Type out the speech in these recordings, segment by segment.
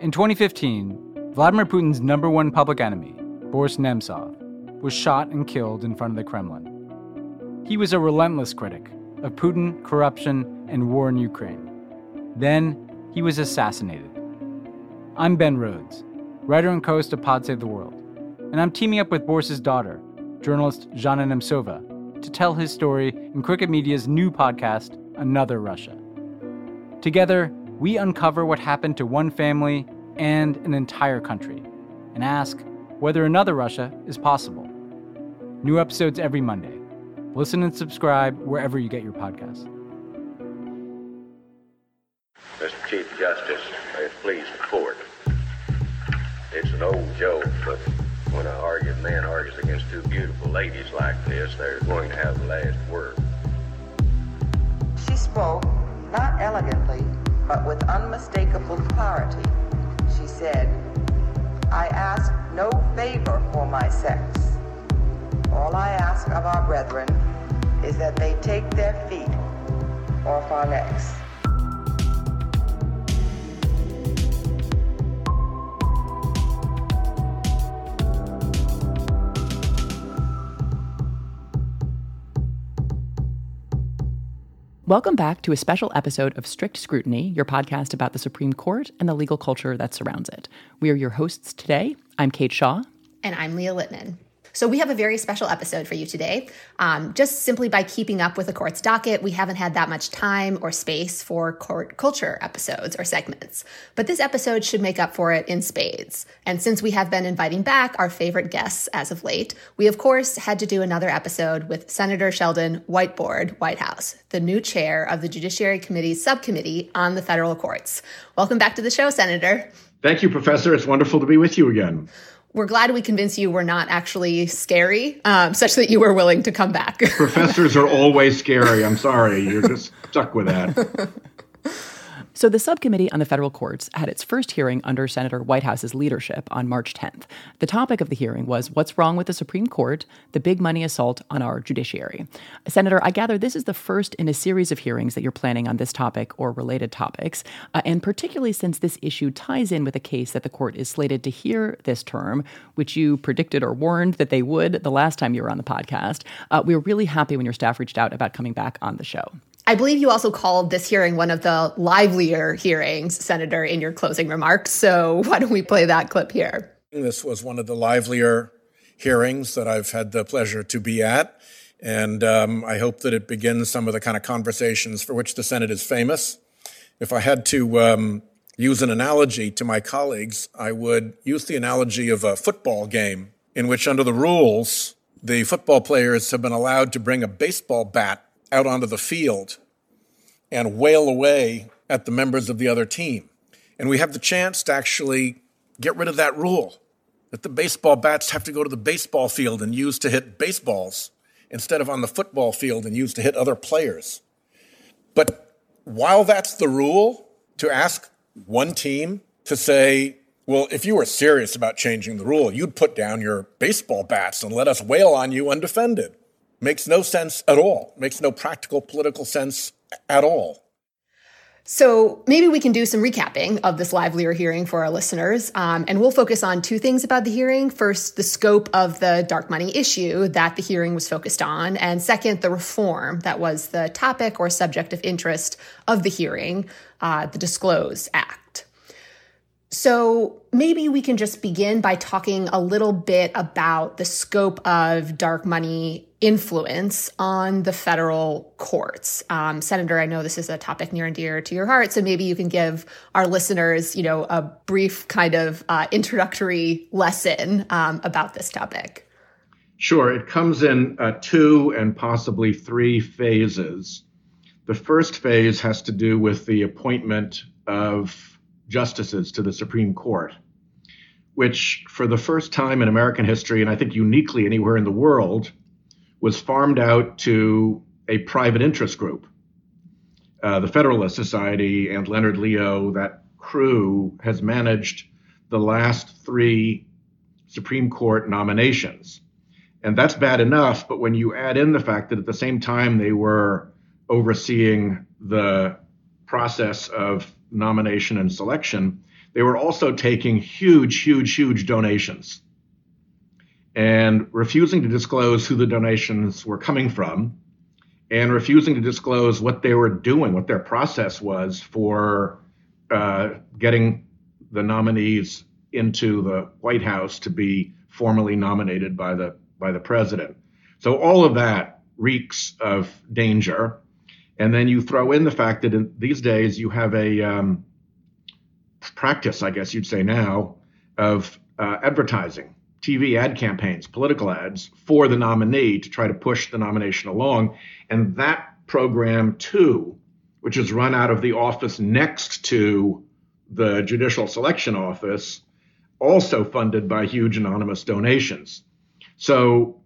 In 2015, Vladimir Putin's number one public enemy, Boris Nemtsov, was shot and killed in front of the Kremlin. He was a relentless critic of Putin, corruption, and war in Ukraine. Then he was assassinated. I'm Ben Rhodes, writer and co host of Pod Save the World, and I'm teaming up with Boris's daughter, journalist Zhanna Nemtsova, to tell his story in Crooked Media's new podcast, Another Russia. Together, we uncover what happened to one family and an entire country and ask whether another Russia is possible. New episodes every Monday. Listen and subscribe wherever you get your podcasts. Mr. Chief Justice, may it please the court. It's an old joke, but when an arguing man argues against two beautiful ladies like this, they're going to have the last word. She spoke, not elegantly, but with unmistakable clarity. She said, I ask no favor for my sex. All I ask of our brethren is that they take their feet off our necks. Welcome back to a special episode of Strict Scrutiny, your podcast about the Supreme Court and the legal culture that surrounds it. We are your hosts today. I'm Kate Shaw. And I'm Leah Littman. So, we have a very special episode for you today. Um, just simply by keeping up with the court's docket, we haven't had that much time or space for court culture episodes or segments. But this episode should make up for it in spades. And since we have been inviting back our favorite guests as of late, we of course had to do another episode with Senator Sheldon Whiteboard Whitehouse, the new chair of the Judiciary Committee's subcommittee on the federal courts. Welcome back to the show, Senator. Thank you, Professor. It's wonderful to be with you again we're glad we convinced you we're not actually scary, um, such that you were willing to come back. Professors are always scary. I'm sorry. You're just stuck with that. So, the subcommittee on the federal courts had its first hearing under Senator Whitehouse's leadership on March 10th. The topic of the hearing was What's Wrong with the Supreme Court? The Big Money Assault on Our Judiciary. Senator, I gather this is the first in a series of hearings that you're planning on this topic or related topics, uh, and particularly since this issue ties in with a case that the court is slated to hear this term, which you predicted or warned that they would the last time you were on the podcast. Uh, we were really happy when your staff reached out about coming back on the show. I believe you also called this hearing one of the livelier hearings, Senator, in your closing remarks. So why don't we play that clip here? This was one of the livelier hearings that I've had the pleasure to be at. And um, I hope that it begins some of the kind of conversations for which the Senate is famous. If I had to um, use an analogy to my colleagues, I would use the analogy of a football game in which, under the rules, the football players have been allowed to bring a baseball bat out onto the field and wail away at the members of the other team. And we have the chance to actually get rid of that rule that the baseball bats have to go to the baseball field and use to hit baseballs instead of on the football field and use to hit other players. But while that's the rule, to ask one team to say, well, if you were serious about changing the rule, you'd put down your baseball bats and let us wail on you undefended makes no sense at all, makes no practical political sense at all. So maybe we can do some recapping of this livelier hearing for our listeners. Um, and we'll focus on two things about the hearing. First, the scope of the dark money issue that the hearing was focused on. And second, the reform that was the topic or subject of interest of the hearing, uh, the Disclose Act. So maybe we can just begin by talking a little bit about the scope of dark money influence on the federal courts. Um, Senator, I know this is a topic near and dear to your heart, so maybe you can give our listeners, you know, a brief kind of uh, introductory lesson um, about this topic. Sure, it comes in uh, two and possibly three phases. The first phase has to do with the appointment of justices to the Supreme Court, which, for the first time in American history, and I think uniquely anywhere in the world, was farmed out to a private interest group. Uh, the Federalist Society and Leonard Leo, that crew, has managed the last three Supreme Court nominations. And that's bad enough, but when you add in the fact that at the same time they were overseeing the process of nomination and selection, they were also taking huge, huge, huge donations and refusing to disclose who the donations were coming from and refusing to disclose what they were doing, what their process was for uh, getting the nominees into the White House to be formally nominated by the by the president. So all of that reeks of danger. And then you throw in the fact that in these days you have a um, practice, I guess you'd say now, of uh, advertising, TV ad campaigns, political ads for the nominee to try to push the nomination along. And that program, too, which is run out of the office next to the Judicial Selection Office, also funded by huge anonymous donations. So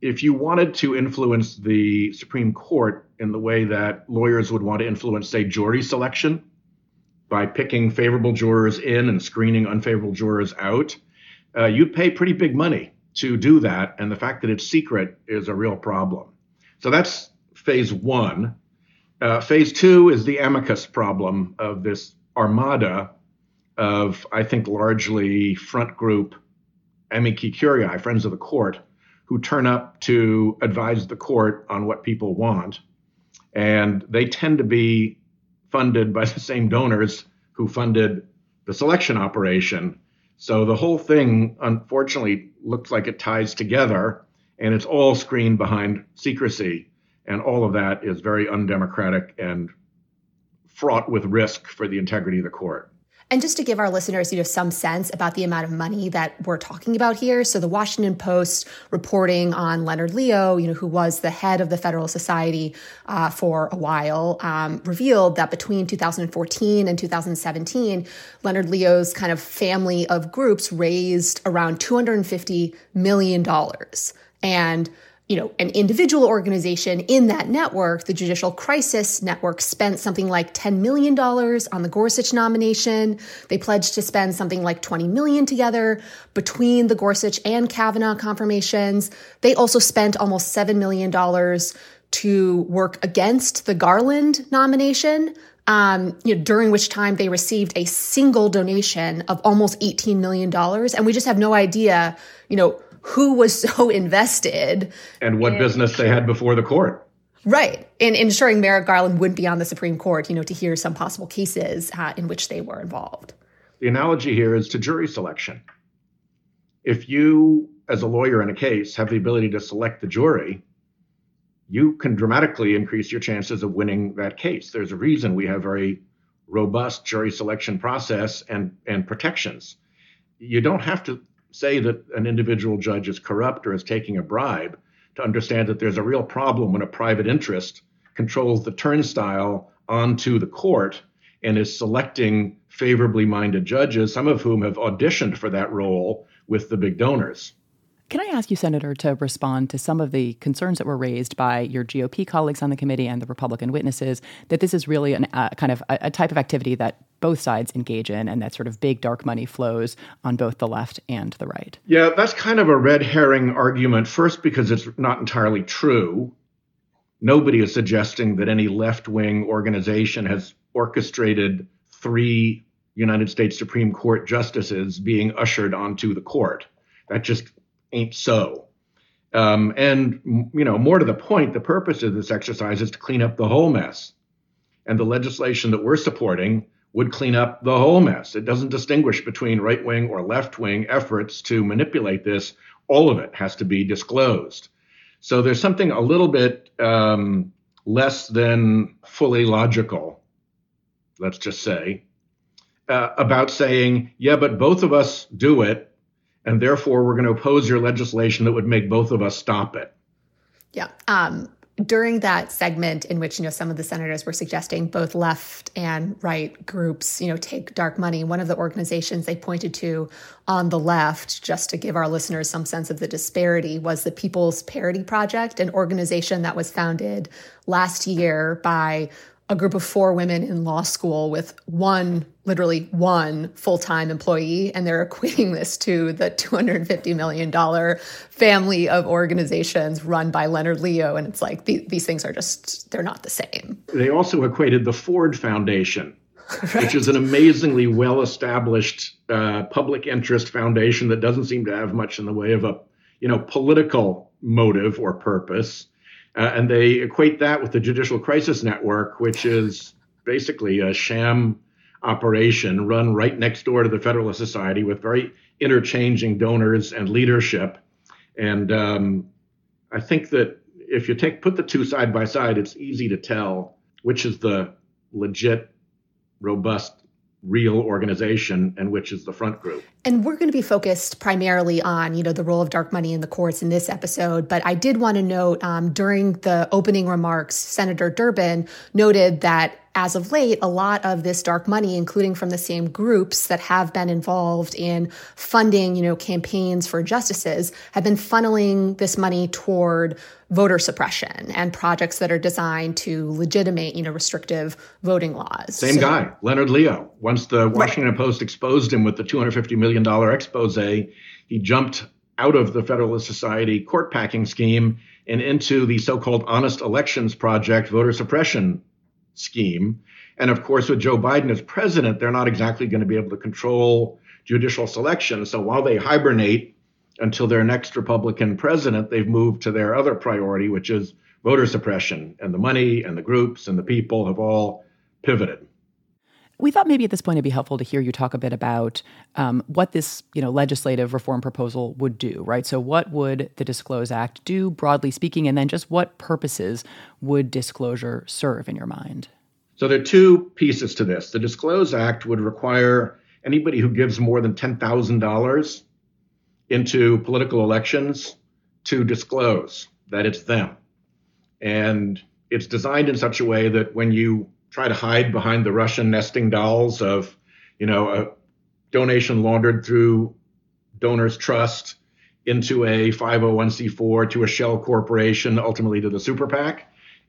if you wanted to influence the Supreme Court in the way that lawyers would want to influence, say, jury selection by picking favorable jurors in and screening unfavorable jurors out, uh, you'd pay pretty big money to do that. And the fact that it's secret is a real problem. So that's phase one. Uh, phase two is the amicus problem of this armada of, I think, largely front group amici curiae, friends of the court, who turn up to advise the court on what people want. And they tend to be funded by the same donors who funded the selection operation. So the whole thing, unfortunately, looks like it ties together and it's all screened behind secrecy. And all of that is very undemocratic and fraught with risk for the integrity of the court. And just to give our listeners, you know, some sense about the amount of money that we're talking about here. So the Washington Post reporting on Leonard Leo, you know, who was the head of the Federal Society uh, for a while, um, revealed that between 2014 and 2017, Leonard Leo's kind of family of groups raised around 250 million dollars. And you know, an individual organization in that network, the Judicial Crisis Network, spent something like $10 million on the Gorsuch nomination. They pledged to spend something like 20 million together between the Gorsuch and Kavanaugh confirmations. They also spent almost $7 million to work against the Garland nomination. Um, you know, during which time they received a single donation of almost $18 million. And we just have no idea, you know, who was so invested and what in, business they had before the court. Right. In ensuring Merrick Garland wouldn't be on the Supreme Court, you know, to hear some possible cases uh, in which they were involved. The analogy here is to jury selection. If you, as a lawyer in a case, have the ability to select the jury, you can dramatically increase your chances of winning that case. There's a reason we have a very robust jury selection process and, and protections. You don't have to say that an individual judge is corrupt or is taking a bribe to understand that there's a real problem when a private interest controls the turnstile onto the court and is selecting favorably minded judges, some of whom have auditioned for that role with the big donors. Can I ask you, Senator, to respond to some of the concerns that were raised by your GOP colleagues on the committee and the Republican witnesses that this is really a uh, kind of a, a, type of activity that both sides engage in and that sort of big dark money flows on both the left and the right? Yeah, that's kind of a red herring argument. First, because it's not entirely true. Nobody is suggesting that any left wing organization has orchestrated three United States Supreme Court justices being ushered onto the court. That just ain't so. Um, and you know, more to the point, the purpose of this exercise is to clean up the whole mess. And the legislation that we're supporting would clean up the whole mess. It doesn't distinguish between right wing or left wing efforts to manipulate this. All of it has to be disclosed. So there's something a little bit um, less than fully logical, let's just say, uh, about saying, yeah, but both of us do it and therefore we're going to oppose your legislation that would make both of us stop it. Yeah. Um, during that segment in which you know some of the senators were suggesting both left and right groups you know take dark money one of the organizations they pointed to on the left just to give our listeners some sense of the disparity was the people's parity project an organization that was founded last year by a group of four women in law school with one, literally one full time employee. And they're equating this to the $250 million family of organizations run by Leonard Leo. And it's like the, these things are just, they're not the same. They also equated the Ford Foundation. Right. Which is an amazingly well established uh, public interest foundation that doesn't seem to have much in the way of a you know political motive or purpose uh, and they equate that with the Judicial Crisis Network, which is basically a sham operation run right next door to the Federalist Society with very interchanging donors and leadership. And um, I think that if you take put the two side by side, it's easy to tell which is the legit, robust real organization and which is the front group. And we're going to be focused primarily on, you know, the role of dark money in the courts in this episode. But I did want to note um, during the opening remarks, Senator Durbin noted that as of late, a lot of this dark money, including from the same groups that have been involved in funding, you know, campaigns for justices, have been funneling this money toward voter suppression and projects that are designed to legitimate, you know, restrictive voting laws. Same so, guy, Leonard Leo. Once the Washington right. Post exposed him with the $250 million expose, he jumped out of the Federalist Society court packing scheme and into the so-called Honest Elections Project voter suppression scheme. And of course, with Joe Biden as president, they're not exactly going to be able to control judicial selection. So while they hibernate until their next Republican president, they've moved to their other priority, which is voter suppression. And the money and the groups and the people have all pivoted. We thought maybe at this point it'd be helpful to hear you talk a bit about um, what this, you know, legislative reform proposal would do, right? So, what would the Disclose Act do, broadly speaking, and then just what purposes would disclosure serve in your mind? So, there are two pieces to this. The Disclose Act would require anybody who gives more than ten thousand dollars into political elections to disclose that it's them, and it's designed in such a way that when you try to hide behind the Russian nesting dolls of, you know, a donation laundered through DonorsTrust into a 501c4 to a shell corporation, ultimately to the super PAC.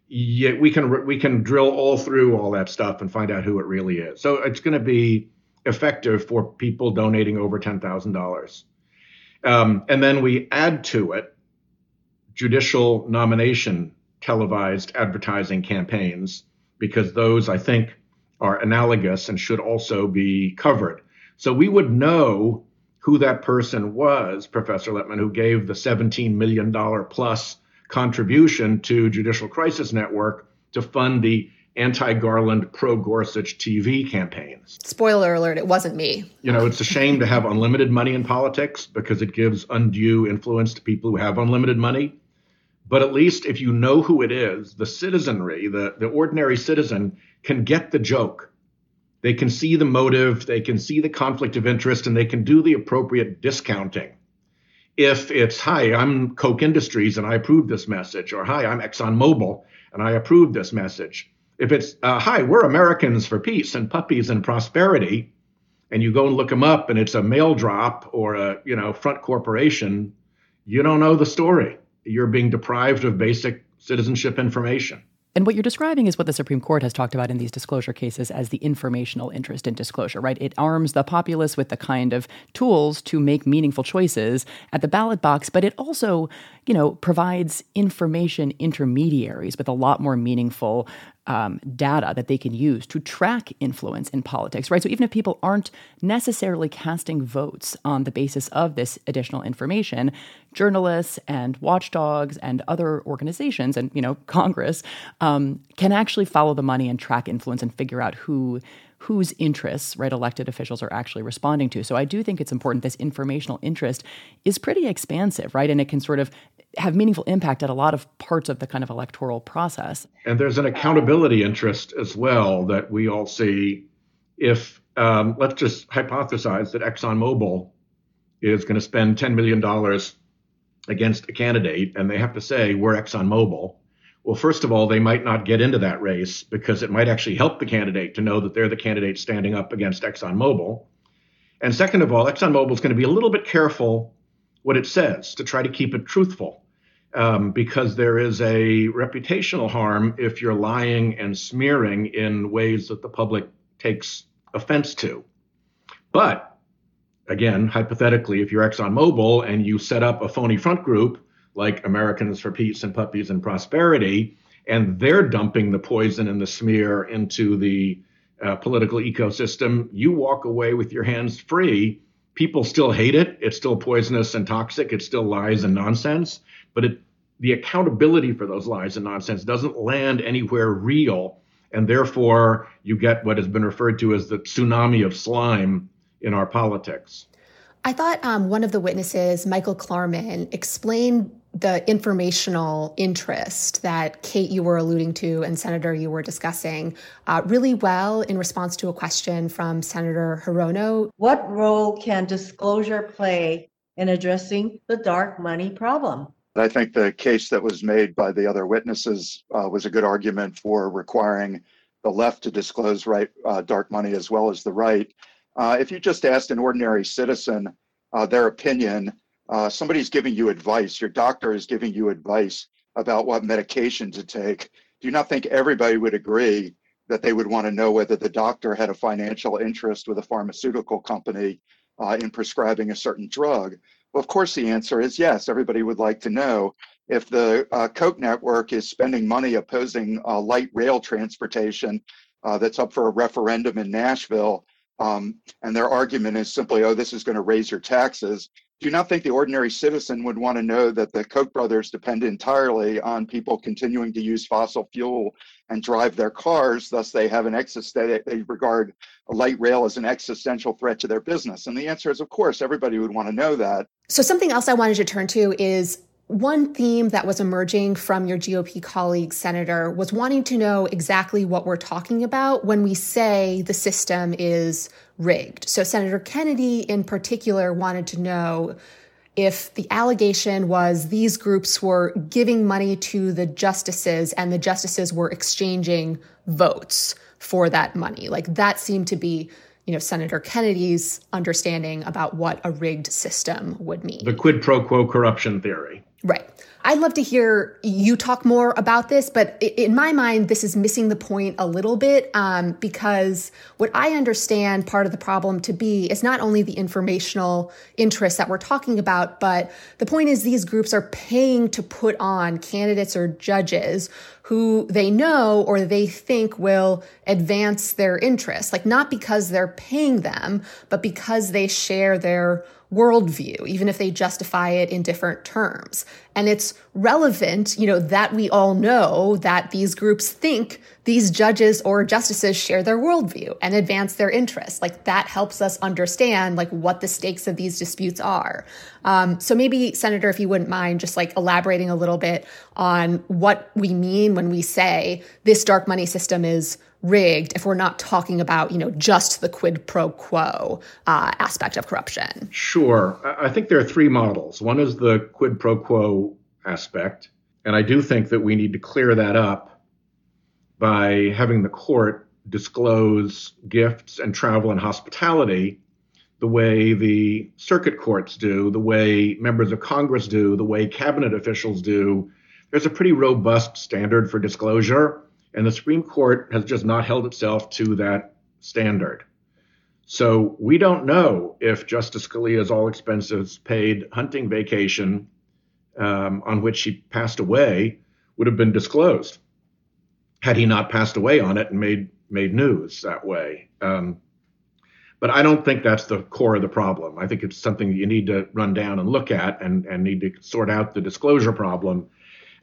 Yet we can we can drill all through all that stuff and find out who it really is. So it's going to be effective for people donating over ten thousand um, dollars. And then we add to it judicial nomination televised advertising campaigns because those I think are analogous and should also be covered. So we would know who that person was, Professor Littman, who gave the $17 million plus contribution to Judicial Crisis Network to fund the anti Garland, pro Gorsuch TV campaigns. Spoiler alert, it wasn't me. You know, it's a shame to have unlimited money in politics because it gives undue influence to people who have unlimited money. But at least if you know who it is, the citizenry, the, the ordinary citizen can get the joke. They can see the motive, they can see the conflict of interest, and they can do the appropriate discounting. If it's, hi, I'm Koch Industries and I approve this message, or hi, I'm ExxonMobil and I approve this message. If it's, uh, hi, we're Americans for peace and puppies and prosperity, and you go and look them up and it's a mail drop or a you know front corporation, you don't know the story you're being deprived of basic citizenship information. And what you're describing is what the Supreme Court has talked about in these disclosure cases as the informational interest in disclosure, right? It arms the populace with the kind of tools to make meaningful choices at the ballot box, but it also, you know, provides information intermediaries with a lot more meaningful um, data that they can use to track influence in politics, right? So even if people aren't necessarily casting votes on the basis of this additional information, journalists and watchdogs and other organizations and you know Congress um, can actually follow the money and track influence and figure out who whose interests right elected officials are actually responding to so i do think it's important this informational interest is pretty expansive right and it can sort of have meaningful impact at a lot of parts of the kind of electoral process. And there's an accountability interest as well that we all see. If um, let's just hypothesize that ExxonMobil is going to spend $10 million against a candidate and they have to say, we're ExxonMobil, well, first of all, they might not get into that race because it might actually help the candidate to know that they're the candidate standing up against ExxonMobil. And second of all, ExxonMobil is going to be a little bit careful what it says to try to keep it truthful. Um, because there is a reputational harm if you're lying and smearing in ways that the public takes offense to. But again, hypothetically, if you're ExxonMobil and you set up a phony front group like Americans for Peace and Puppies and Prosperity, and they're dumping the poison and the smear into the uh, political ecosystem, you walk away with your hands free. People still hate it. It's still poisonous and toxic. It's still lies and nonsense. But it, the accountability for those lies and nonsense doesn't land anywhere real. And therefore, you get what has been referred to as the tsunami of slime in our politics. I thought um, one of the witnesses, Michael Klarman, explained the informational interest that Kate you were alluding to and Senator you were discussing uh, really well in response to a question from Senator Hirono. What role can disclosure play in addressing the dark money problem? I think the case that was made by the other witnesses uh, was a good argument for requiring the left to disclose right uh, dark money as well as the right. Uh, if you just asked an ordinary citizen uh, their opinion uh, somebody's giving you advice, your doctor is giving you advice about what medication to take, do you not think everybody would agree that they would want to know whether the doctor had a financial interest with a pharmaceutical company uh, in prescribing a certain drug? Well, of course, the answer is yes. Everybody would like to know if the uh, Koch network is spending money opposing uh, light rail transportation uh, that's up for a referendum in Nashville. Um, and their argument is simply, oh, this is going to raise your taxes do not think the ordinary citizen would want to know that the Koch brothers depend entirely on people continuing to use fossil fuel and drive their cars? Thus, they have an existential, they regard light rail as an existential threat to their business. And the answer is, of course, everybody would want to know that. So, something else I wanted to turn to is one theme that was emerging from your GOP colleague, Senator, was wanting to know exactly what we're talking about when we say the system is rigged. So, Senator Kennedy, in particular, wanted to know if the allegation was these groups were giving money to the justices and the justices were exchanging votes for that money. Like that seemed to be you know, Senator Kennedy's understanding about what a rigged system would mean. The quid pro quo corruption theory. Right. I'd love to hear you talk more about this, but in my mind, this is missing the point a little bit um, because what I understand part of the problem to be is not only the informational interests that we're talking about, but the point is these groups are paying to put on candidates or judges who they know or they think will advance their interests. Like, not because they're paying them, but because they share their worldview, even if they justify it in different terms. And it's relevant, you know, that we all know that these groups think these judges or justices share their worldview and advance their interests. Like that helps us understand like what the stakes of these disputes are. Um, so maybe, Senator, if you wouldn't mind just like elaborating a little bit on what we mean when we say this dark money system is rigged if we're not talking about you know just the quid pro quo uh, aspect of corruption. Sure. I think there are three models. One is the quid pro quo aspect and i do think that we need to clear that up by having the court disclose gifts and travel and hospitality the way the circuit courts do the way members of congress do the way cabinet officials do. There's a pretty robust standard for disclosure and the Supreme Court has just not held itself to that standard. So we don't know if Justice Scalia's all expenses paid hunting vacation um, on which he passed away would have been disclosed had he not passed away on it and made made news that way. Um, but I don't think that's the core of the problem. I think it's something you need to run down and look at and, and need to sort out the disclosure problem.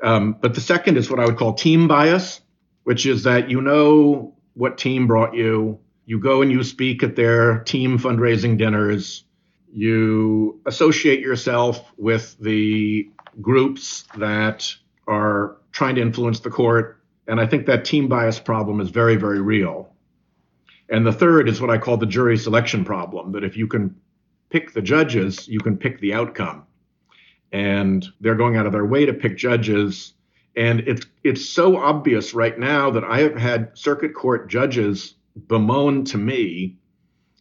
Um, but the second is what I would call team bias which is that you know what team brought you. You go and you speak at their team fundraising dinners. You associate yourself with the groups that are trying to influence the court. And I think that team bias problem is very, very real. And the third is what I call the jury selection problem that if you can pick the judges, you can pick the outcome. And they're going out of their way to pick judges. And it's it's so obvious right now that I have had circuit court judges bemoan to me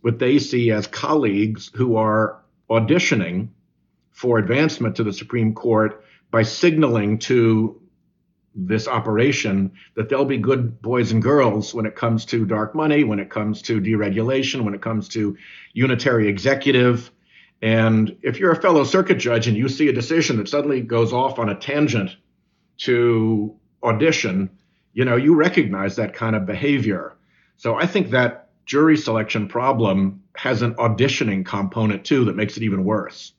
what they see as colleagues who are auditioning for advancement to the Supreme Court by signaling to this operation that they'll be good boys and girls when it comes to dark money, when it comes to deregulation, when it comes to unitary executive. And if you're a fellow circuit judge and you see a decision that suddenly goes off on a tangent to audition, you know, you recognize that kind of behavior. So I think that jury selection problem has an auditioning component too that makes it even worse.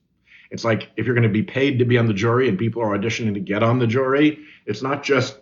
It's like if you're going to be paid to be on the jury and people are auditioning to get on the jury, it's not just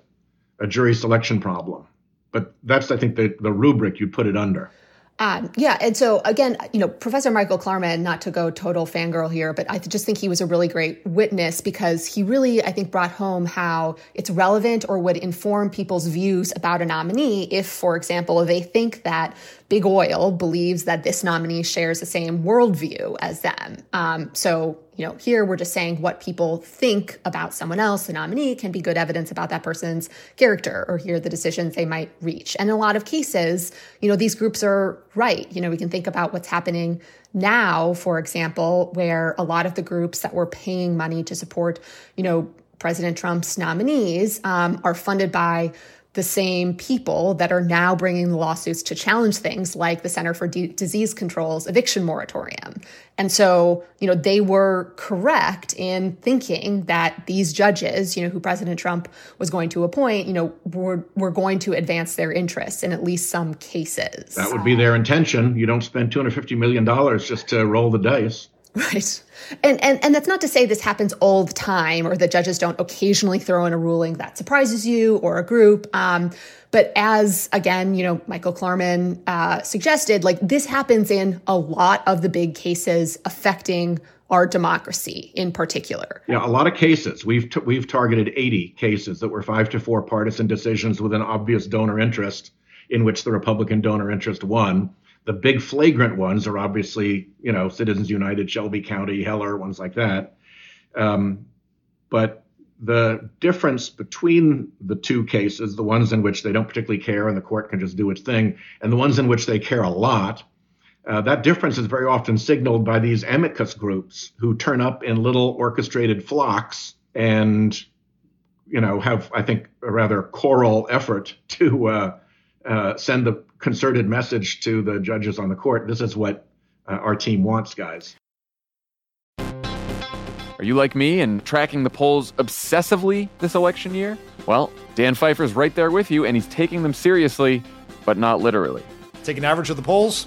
a jury selection problem. But that's, I think, the, the rubric you put it under. Um, yeah, and so again, you know, Professor Michael Klarman, not to go total fangirl here, but I just think he was a really great witness because he really, I think, brought home how it's relevant or would inform people's views about a nominee if, for example, they think that Big Oil believes that this nominee shares the same worldview as them. Um, so, you know, here we're just saying what people think about someone else, the nominee, can be good evidence about that person's character or hear the decisions they might reach. And in a lot of cases, you know, these groups are right. You know, we can think about what's happening now, for example, where a lot of the groups that were paying money to support, you know, President Trump's nominees um, are funded by the same people that are now bringing the lawsuits to challenge things like the Center for D- Disease Control's eviction moratorium. And so, you know, they were correct in thinking that these judges, you know, who President Trump was going to appoint, you know, were, were going to advance their interests in at least some cases. That would be their intention. You don't spend $250 million just to roll the dice. Right. And, and and that's not to say this happens all the time or that judges don't occasionally throw in a ruling that surprises you or a group. Um, but as again, you know, Michael Klarman uh, suggested, like this happens in a lot of the big cases affecting our democracy in particular. Yeah, a lot of cases. We've t- we've targeted 80 cases that were five to four partisan decisions with an obvious donor interest, in which the Republican donor interest won. The big flagrant ones are obviously, you know, Citizens United, Shelby County, Heller, ones like that. Um, but the difference between the two cases, the ones in which they don't particularly care and the court can just do its thing, and the ones in which they care a lot, uh, that difference is very often signaled by these amicus groups who turn up in little orchestrated flocks and, you know, have, I think, a rather choral effort to uh, uh, send the concerted message to the judges on the court. This is what uh, our team wants, guys. Are you like me and tracking the polls obsessively this election year? Well, Dan Pfeiffer's right there with you, and he's taking them seriously, but not literally. Take an average of the polls.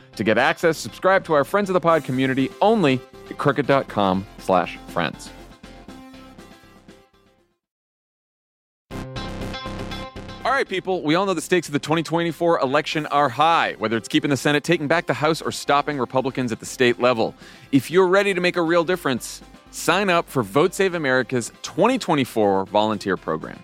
To get access, subscribe to our Friends of the Pod community only at crooked.com slash friends. All right, people, we all know the stakes of the 2024 election are high, whether it's keeping the Senate, taking back the House, or stopping Republicans at the state level. If you're ready to make a real difference, sign up for Vote Save America's 2024 volunteer program.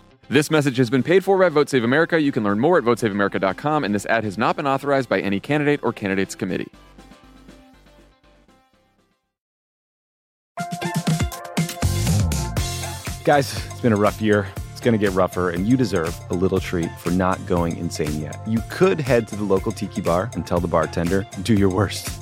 This message has been paid for by Vote Save America. You can learn more at votesaveamerica.com, and this ad has not been authorized by any candidate or candidates committee. Guys, it's been a rough year. It's going to get rougher, and you deserve a little treat for not going insane yet. You could head to the local tiki bar and tell the bartender, do your worst.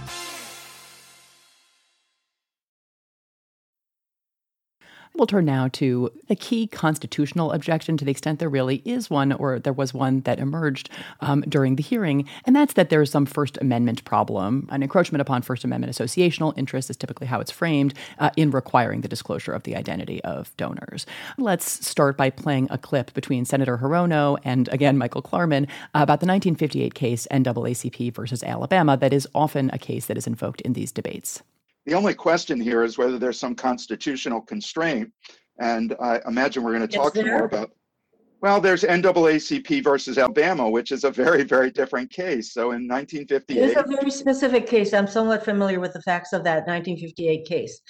We'll turn now to a key constitutional objection to the extent there really is one, or there was one that emerged um, during the hearing, and that's that there is some First Amendment problem. An encroachment upon First Amendment associational interest is typically how it's framed uh, in requiring the disclosure of the identity of donors. Let's start by playing a clip between Senator Hirono and, again, Michael Klarman about the 1958 case NAACP versus Alabama, that is often a case that is invoked in these debates. The only question here is whether there's some constitutional constraint. And I imagine we're going to talk more about. Well, there's NAACP versus Alabama, which is a very, very different case. So in 1958, it's a very specific case. I'm somewhat familiar with the facts of that 1958 case.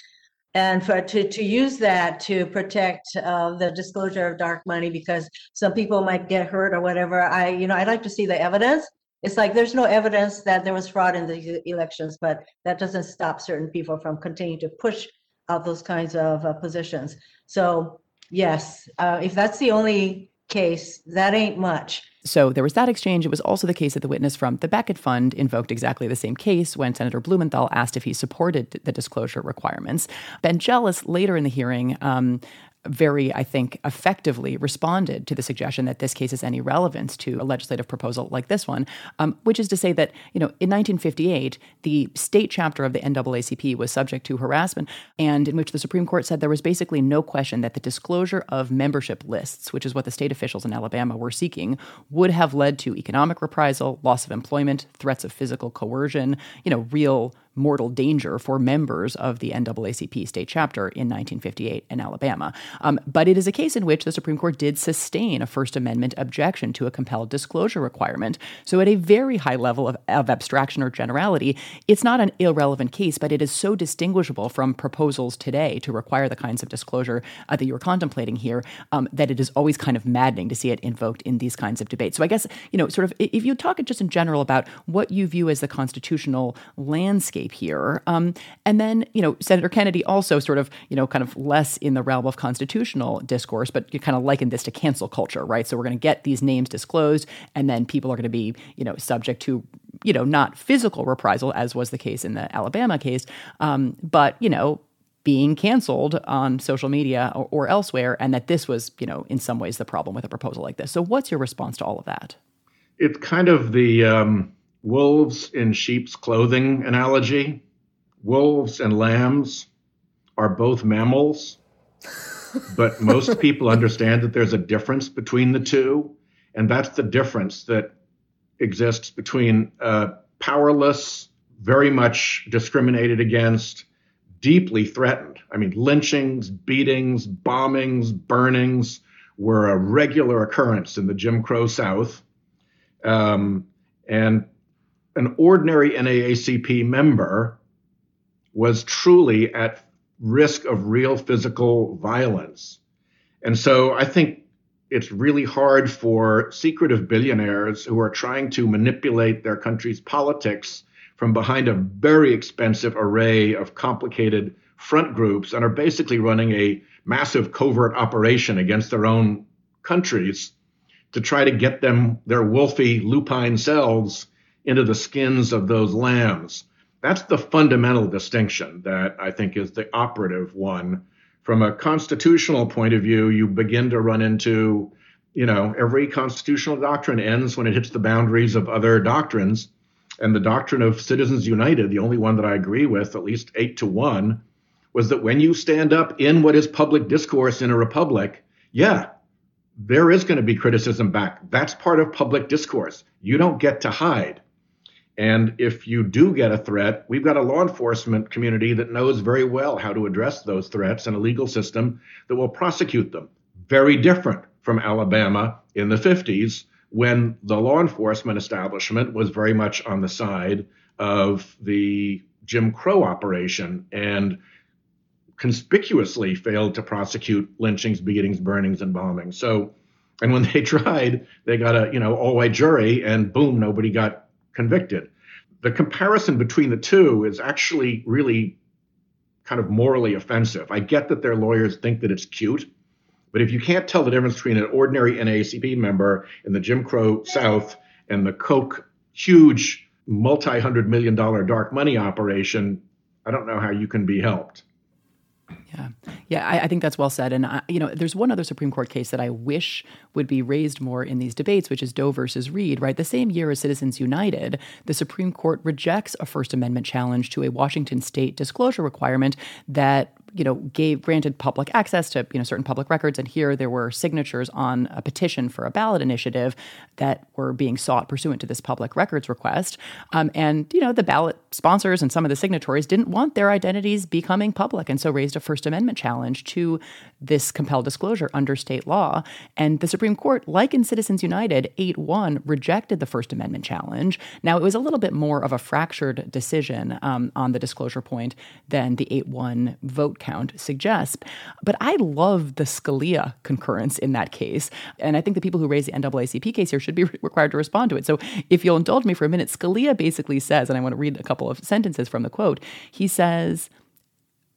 And for to, to use that to protect uh, the disclosure of dark money because some people might get hurt or whatever, I you know I'd like to see the evidence it's like there's no evidence that there was fraud in the elections, but that doesn't stop certain people from continuing to push out those kinds of uh, positions. So yes, uh, if that's the only case, that ain't much. So there was that exchange. It was also the case that the witness from the Becket Fund invoked exactly the same case when Senator Blumenthal asked if he supported the disclosure requirements. Ben Jealous later in the hearing um, very, I think, effectively responded to the suggestion that this case has any relevance to a legislative proposal like this one, um, which is to say that, you know, in 1958, the state chapter of the NAACP was subject to harassment, and in which the Supreme Court said there was basically no question that the disclosure of membership lists, which is what the state officials in Alabama were seeking, would have led to economic reprisal, loss of employment, threats of physical coercion, you know, real mortal danger for members of the NAACP state chapter in 1958 in Alabama. Um, but it is a case in which the Supreme Court did sustain a First Amendment objection to a compelled disclosure requirement. So, at a very high level of, of abstraction or generality, it's not an irrelevant case, but it is so distinguishable from proposals today to require the kinds of disclosure uh, that you're contemplating here um, that it is always kind of maddening to see it invoked in these kinds of debates. So, I guess, you know, sort of if you talk just in general about what you view as the constitutional landscape landscape here. Um, and then, you know, Senator Kennedy also sort of, you know, kind of less in the realm of constitutional discourse, but you kind of liken this to cancel culture, right? So we're going to get these names disclosed, and then people are going to be, you know, subject to, you know, not physical reprisal, as was the case in the Alabama case, um, but, you know, being canceled on social media or, or, elsewhere, and that this was, you know, in some ways the problem with a proposal like this. So, what's your response to all of that? It's kind of the um, wolves in sheep's clothing analogy. Wolves and lambs are both mammals, but most people understand that there's a difference between the two. And that's the difference that exists between uh, powerless, very much discriminated against, deeply threatened. I mean, lynchings, beatings, bombings, burnings were a regular occurrence in the Jim Crow South. Um, and an ordinary NAACP member was truly at risk of real physical violence. And so I think it's really hard for secretive billionaires who are trying to manipulate their country's politics from behind a very expensive array of complicated front groups and are basically running a massive covert operation against their own countries to try to get them their wolfy lupine selves into the skins of those lambs. That's the fundamental distinction that I think is the operative one. From a constitutional point of view, you begin to run into, you know, every constitutional doctrine ends when it hits the boundaries of other doctrines. And the doctrine of Citizens United, the only one that I agree with, at least eight to one, was that when you stand up in what is public discourse in a republic, yeah, there is going to be criticism back. That's part of public discourse. You don't get to hide. And if you do get a threat, we've got a law enforcement community that knows very well how to address those threats and a legal system that will prosecute them. Very different from Alabama in the 50s when the law enforcement establishment was very much on the side of the Jim Crow operation and conspicuously failed to prosecute lynchings, beatings, burnings, and bombings. So And when they tried, they got a you know all white jury, and boom, nobody got convicted. The comparison between the two is actually really kind of morally offensive. I get that their lawyers think that it's cute, but if you can't tell the difference between an ordinary NAACP member in the Jim Crow South and the Koch huge multi hundred million dollar dark money operation, I don't know how you can be helped. Yeah, yeah, I, I, think that's well said. And I, you know, there's one other Supreme Court case that I wish would be raised more in these debates, which is Doe versus Reed. Right, the same year as Citizens United, the Supreme Court rejects a First Amendment challenge to a Washington State disclosure requirement that you know, gave granted public access to you know certain public records, and here there were signatures on a petition for a ballot initiative that were being sought pursuant to this public records request. Um, and you know, the ballot sponsors and some of the signatories didn't want their identities becoming public, and so raised a First Amendment challenge to this compelled disclosure under state law. And the Supreme Court, like in Citizens United, 8 1, rejected the First Amendment challenge. Now, it was a little bit more of a fractured decision um, on the disclosure point than the 8 1 vote count suggests. But I love the Scalia concurrence in that case. And I think the people who raise the NAACP case here should be required to respond to it. So if you'll indulge me for a minute, Scalia basically says, and I want to read a couple of sentences from the quote, he says,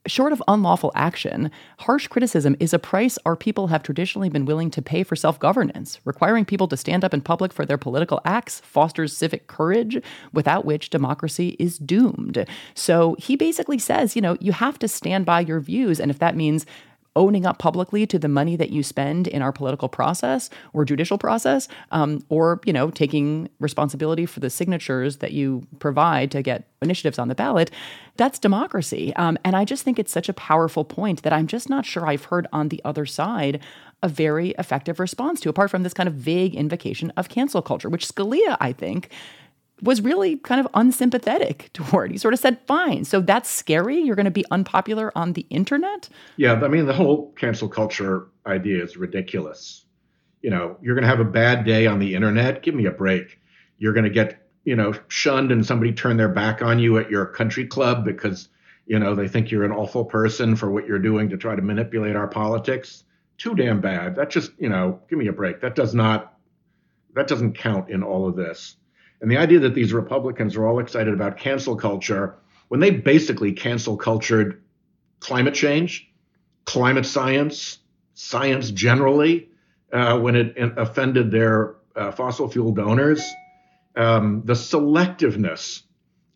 Short of unlawful action, harsh criticism is a price our people have traditionally been willing to pay for self governance. Requiring people to stand up in public for their political acts fosters civic courage, without which democracy is doomed. So he basically says, you know, you have to stand by your views. And if that means owning up publicly to the money that you spend in our political process or judicial process, um, or you know taking responsibility for the signatures that you provide to get initiatives on the ballot. That's democracy, um, and I just think it's such a powerful point that I'm just not sure I've heard on the other side a very effective response to, apart from this kind of vague invocation of cancel culture, which Scalia, I think, was really kind of unsympathetic toward. He sort of said, fine. So that's scary. You're going to be unpopular on the internet. Yeah. I mean, the whole cancel culture idea is ridiculous. You know, you're going to have a bad day on the internet. Give me a break. You're going to get, you know, shunned and somebody turn their back on you at your country club because, you know, they think you're an awful person for what you're doing to try to manipulate our politics. Too damn bad. That just, you know, give me a break. That does not, that doesn't count in all of this. And the idea that these Republicans are all excited about cancel culture when they basically cancel cultured climate change, climate science, science generally, uh, when it offended their uh, fossil fuel donors, um, the selectiveness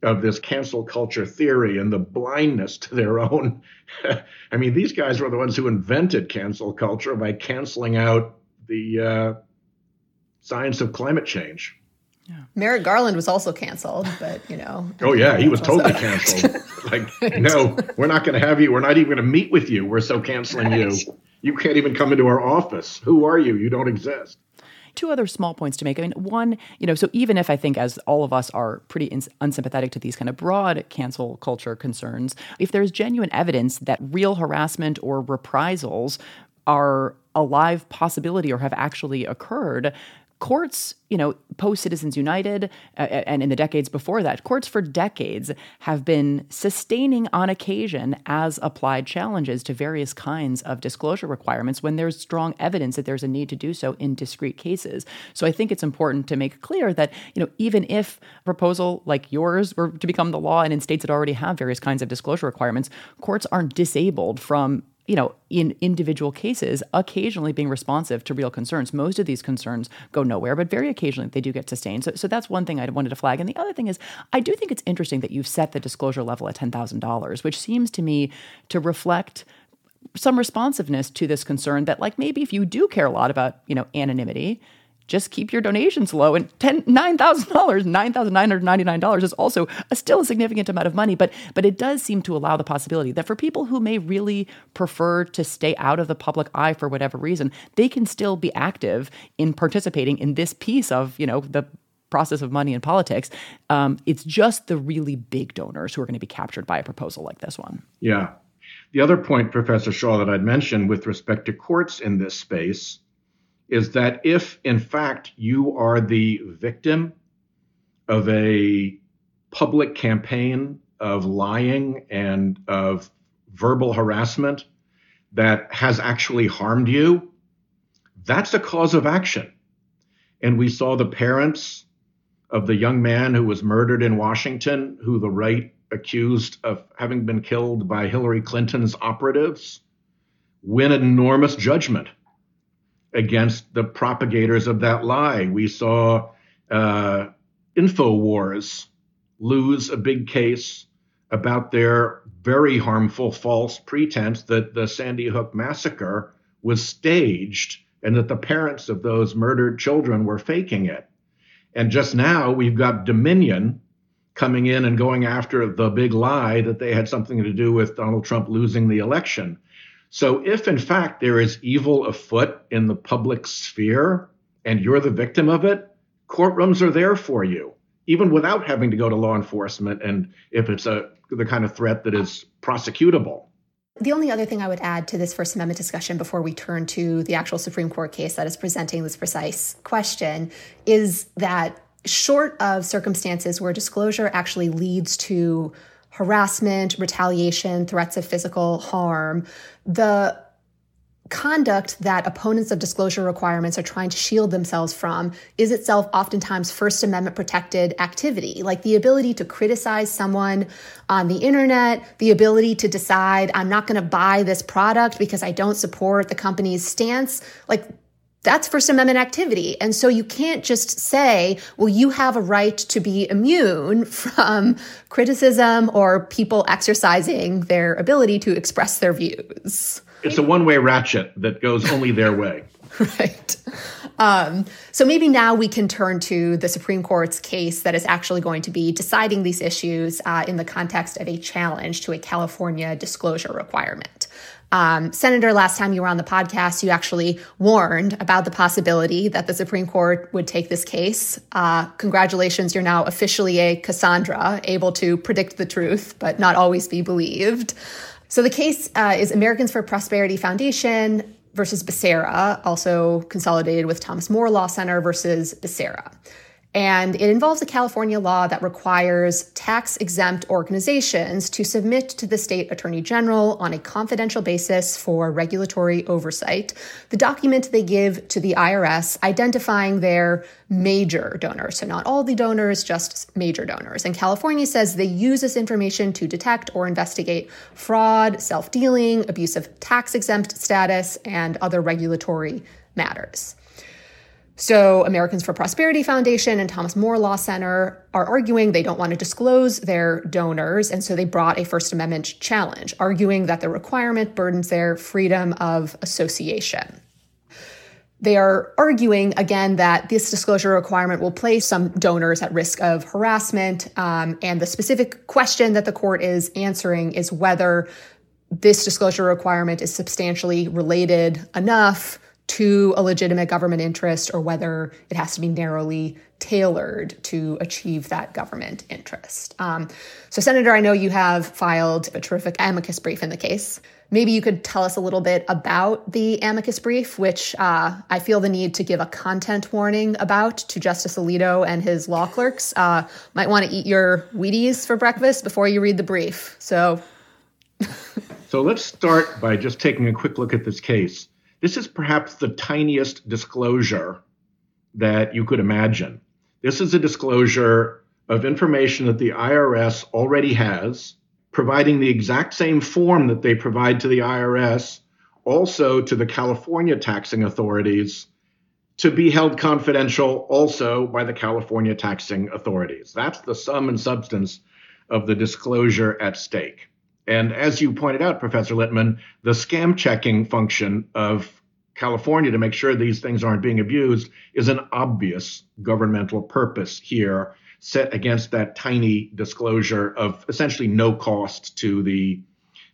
of this cancel culture theory and the blindness to their own. I mean, these guys were the ones who invented cancel culture by canceling out the uh, science of climate change. Yeah. Merrick Garland was also canceled, but you know. Oh yeah, he was totally canceled. like, no, we're not going to have you. We're not even going to meet with you. We're so canceling right. you. You can't even come into our office. Who are you? You don't exist. Two other small points to make. I mean, one, you know, so even if I think, as all of us are pretty ins- unsympathetic to these kind of broad cancel culture concerns, if there's genuine evidence that real harassment or reprisals are a live possibility or have actually occurred, courts, you know, post Citizens United uh, and in the decades before that, courts for decades have been sustaining on occasion as applied challenges to various kinds of disclosure requirements when there's strong evidence that there's a need to do so in discrete cases. So I think it's important to make clear that, you know, even if a proposal like yours were to become the law and in states that already have various kinds of disclosure requirements, courts aren't disabled from you know, in individual cases, occasionally being responsive to real concerns. Most of these concerns go nowhere, but very occasionally they do get sustained. So, so that's one thing I wanted to flag. And the other thing is, I do think it's interesting that you've set the disclosure level at $10,000, which seems to me to reflect some responsiveness to this concern that like maybe if you do care a lot about you know anonymity just keep your donations low. And ten nine thousand dollars, nine thousand nine hundred ninety nine dollars is also a, still a significant amount of money. But but it does seem to allow the possibility that for people who may really prefer to stay out of the public eye for whatever reason, they can still be active in participating in this piece of you know the process of money in politics. Um, it's just the really big donors who are going to be captured by a proposal like this one. Yeah. The other point, Professor Shaw, that I'd mentioned with respect to courts in this space is that if, in fact, you are the victim of a public campaign of lying and of verbal harassment that has actually harmed you, That's a cause of action. And we saw the parents of the young man who was murdered in Washington, who the right accused of having been killed by Hillary Clinton's operatives, win enormous judgment against the propagators of that lie. We saw uh, InfoWars lose a big case about their very harmful false pretense that the Sandy Hook massacre was staged and that the parents of those murdered children were faking it. And just now we've got Dominion coming in and going after the big lie that they had something to do with Donald Trump losing the election. So, if in fact there is evil afoot in the public sphere and you're the victim of it, courtrooms are there for you, even without having to go to law enforcement. And if it's a the kind of threat that is prosecutable. The only other thing I would add to this First Amendment discussion before we turn to the actual Supreme Court case that is presenting this precise question is that short of circumstances where disclosure actually leads to harassment, retaliation, threats of physical harm, the conduct that opponents of disclosure requirements are trying to shield themselves from is itself oftentimes First Amendment protected activity, like the ability to criticize someone on the internet, the ability to decide, I'm not going to buy this product because I don't support the company's stance. Like, that's First Amendment activity. And so you can't just say, well, you have a right to be immune from criticism or people exercising their ability to express their views it's a one way ratchet that goes only their way. right. Um, so maybe now we can turn to the Supreme Court's case that is actually going to be deciding these issues uh, in the context of a challenge to a California disclosure requirement. Um, Senator, last time you were on the podcast, you actually warned about the possibility that the Supreme Court would take this case. Uh, congratulations, you're now officially a Cassandra, able to predict the truth, but not always be believed. So the case uh, is Americans for Prosperity Foundation versus Becerra, also consolidated with Thomas More Law Center versus Becerra. And it involves a California law that requires tax exempt organizations to submit to the state attorney general on a confidential basis for regulatory oversight the document they give to the IRS identifying their major donors. So, not all the donors, just major donors. And California says they use this information to detect or investigate fraud, self dealing, abuse of tax exempt status, and other regulatory matters. So, Americans for Prosperity Foundation and Thomas More Law Center are arguing they don't want to disclose their donors, and so they brought a First Amendment challenge, arguing that the requirement burdens their freedom of association. They are arguing again that this disclosure requirement will place some donors at risk of harassment. Um, and the specific question that the court is answering is whether this disclosure requirement is substantially related enough to a legitimate government interest or whether it has to be narrowly tailored to achieve that government interest. Um, so, Senator, I know you have filed a terrific amicus brief in the case. Maybe you could tell us a little bit about the amicus brief, which uh, I feel the need to give a content warning about to Justice Alito and his law clerks. Uh, might want to eat your Wheaties for breakfast before you read the brief. So, so let's start by just taking a quick look at this case. This is perhaps the tiniest disclosure that you could imagine. This is a disclosure of information that the IRS already has, providing the exact same form that they provide to the IRS, also to the California taxing authorities, to be held confidential also by the California taxing authorities. That's the sum and substance of the disclosure at stake. And as you pointed out, Professor Littman, the scam checking function of California to make sure these things aren't being abused is an obvious governmental purpose here, set against that tiny disclosure of essentially no cost to the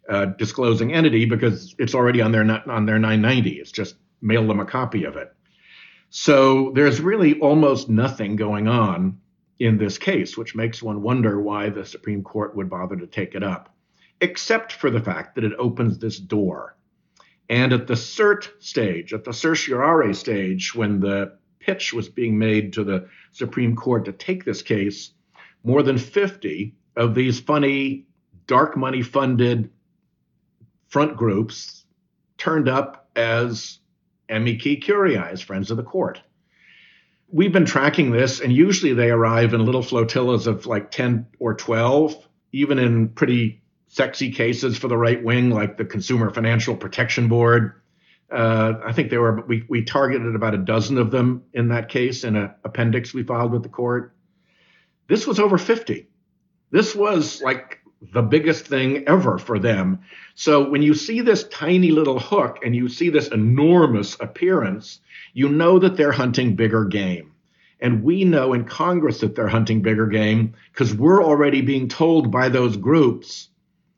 uh, disclosing entity because it's already on their on their 990. It's just mail them a copy of it. So there's really almost nothing going on in this case, which makes one wonder why the Supreme Court would bother to take it up except for the fact that it opens this door. And at the cert stage, at the certiorari stage, when the pitch was being made to the Supreme Court to take this case, more than 50 of these funny, dark money funded front groups turned up as amici curiae, as friends of the court. We've been tracking this, and usually they arrive in little flotillas of like 10 or 12, even in pretty sexy cases for the right wing, like the Consumer Financial Protection Board. Uh, I think there were we we targeted about a dozen of them in that case in an appendix we filed with the court. This was over 50. This was like the biggest thing ever for them. So when you see this tiny little hook and you see this enormous appearance, you know that they're hunting bigger game. And we know in Congress that they're hunting bigger game because we're already being told by those groups